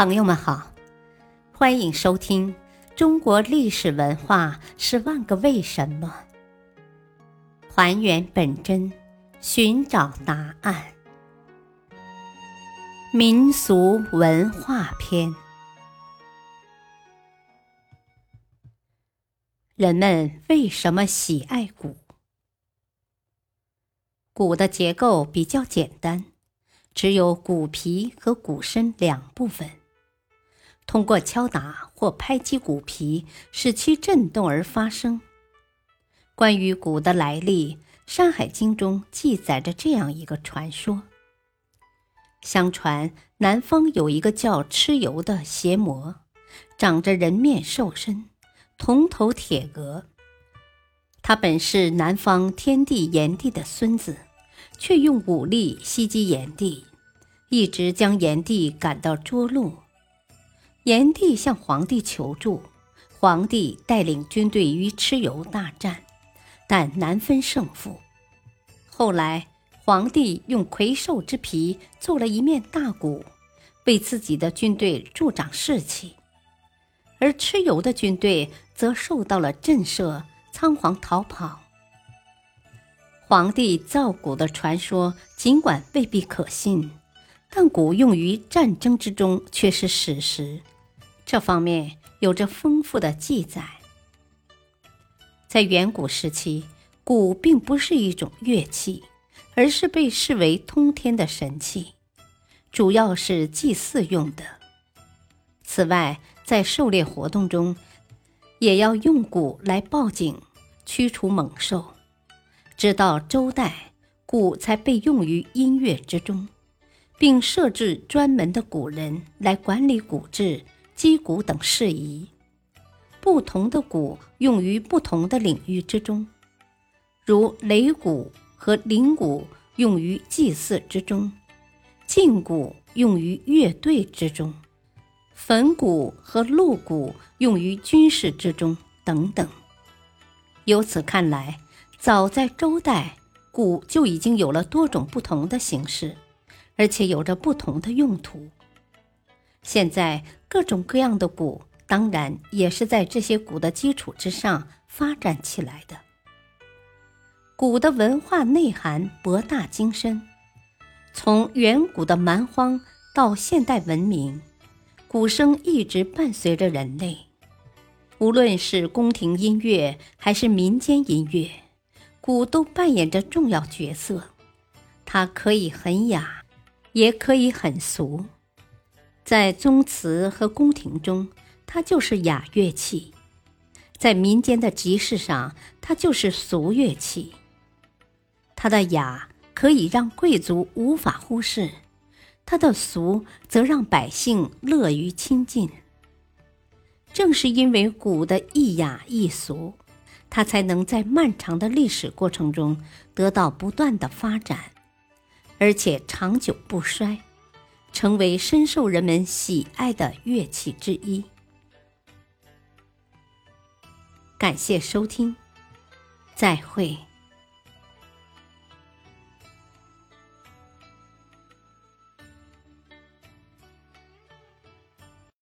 朋友们好，欢迎收听《中国历史文化十万个为什么》，还原本真，寻找答案。民俗文化篇：人们为什么喜爱鼓？鼓的结构比较简单，只有鼓皮和鼓身两部分。通过敲打或拍击鼓皮，使其震动而发声。关于鼓的来历，《山海经》中记载着这样一个传说：相传南方有一个叫蚩尤的邪魔，长着人面兽身，铜头铁额。他本是南方天帝炎帝的孙子，却用武力袭击炎帝，一直将炎帝赶到涿鹿。炎帝向皇帝求助，皇帝带领军队与蚩尤大战，但难分胜负。后来，皇帝用魁兽之皮做了一面大鼓，为自己的军队助长士气，而蚩尤的军队则受到了震慑，仓皇逃跑。皇帝造鼓的传说尽管未必可信，但鼓用于战争之中却是史实。这方面有着丰富的记载。在远古时期，鼓并不是一种乐器，而是被视为通天的神器，主要是祭祀用的。此外，在狩猎活动中，也要用鼓来报警，驱除猛兽。直到周代，鼓才被用于音乐之中，并设置专门的鼓人来管理鼓制。击鼓等事宜，不同的鼓用于不同的领域之中，如擂鼓和铃鼓用于祭祀之中，禁鼓用于乐队之中，粉鼓和鹿鼓用于军事之中等等。由此看来，早在周代，鼓就已经有了多种不同的形式，而且有着不同的用途。现在各种各样的鼓，当然也是在这些鼓的基础之上发展起来的。鼓的文化内涵博大精深，从远古的蛮荒到现代文明，鼓声一直伴随着人类。无论是宫廷音乐还是民间音乐，鼓都扮演着重要角色。它可以很雅，也可以很俗。在宗祠和宫廷中，它就是雅乐器；在民间的集市上，它就是俗乐器。它的雅可以让贵族无法忽视，它的俗则让百姓乐于亲近。正是因为古的一雅一俗，它才能在漫长的历史过程中得到不断的发展，而且长久不衰。成为深受人们喜爱的乐器之一。感谢收听，再会。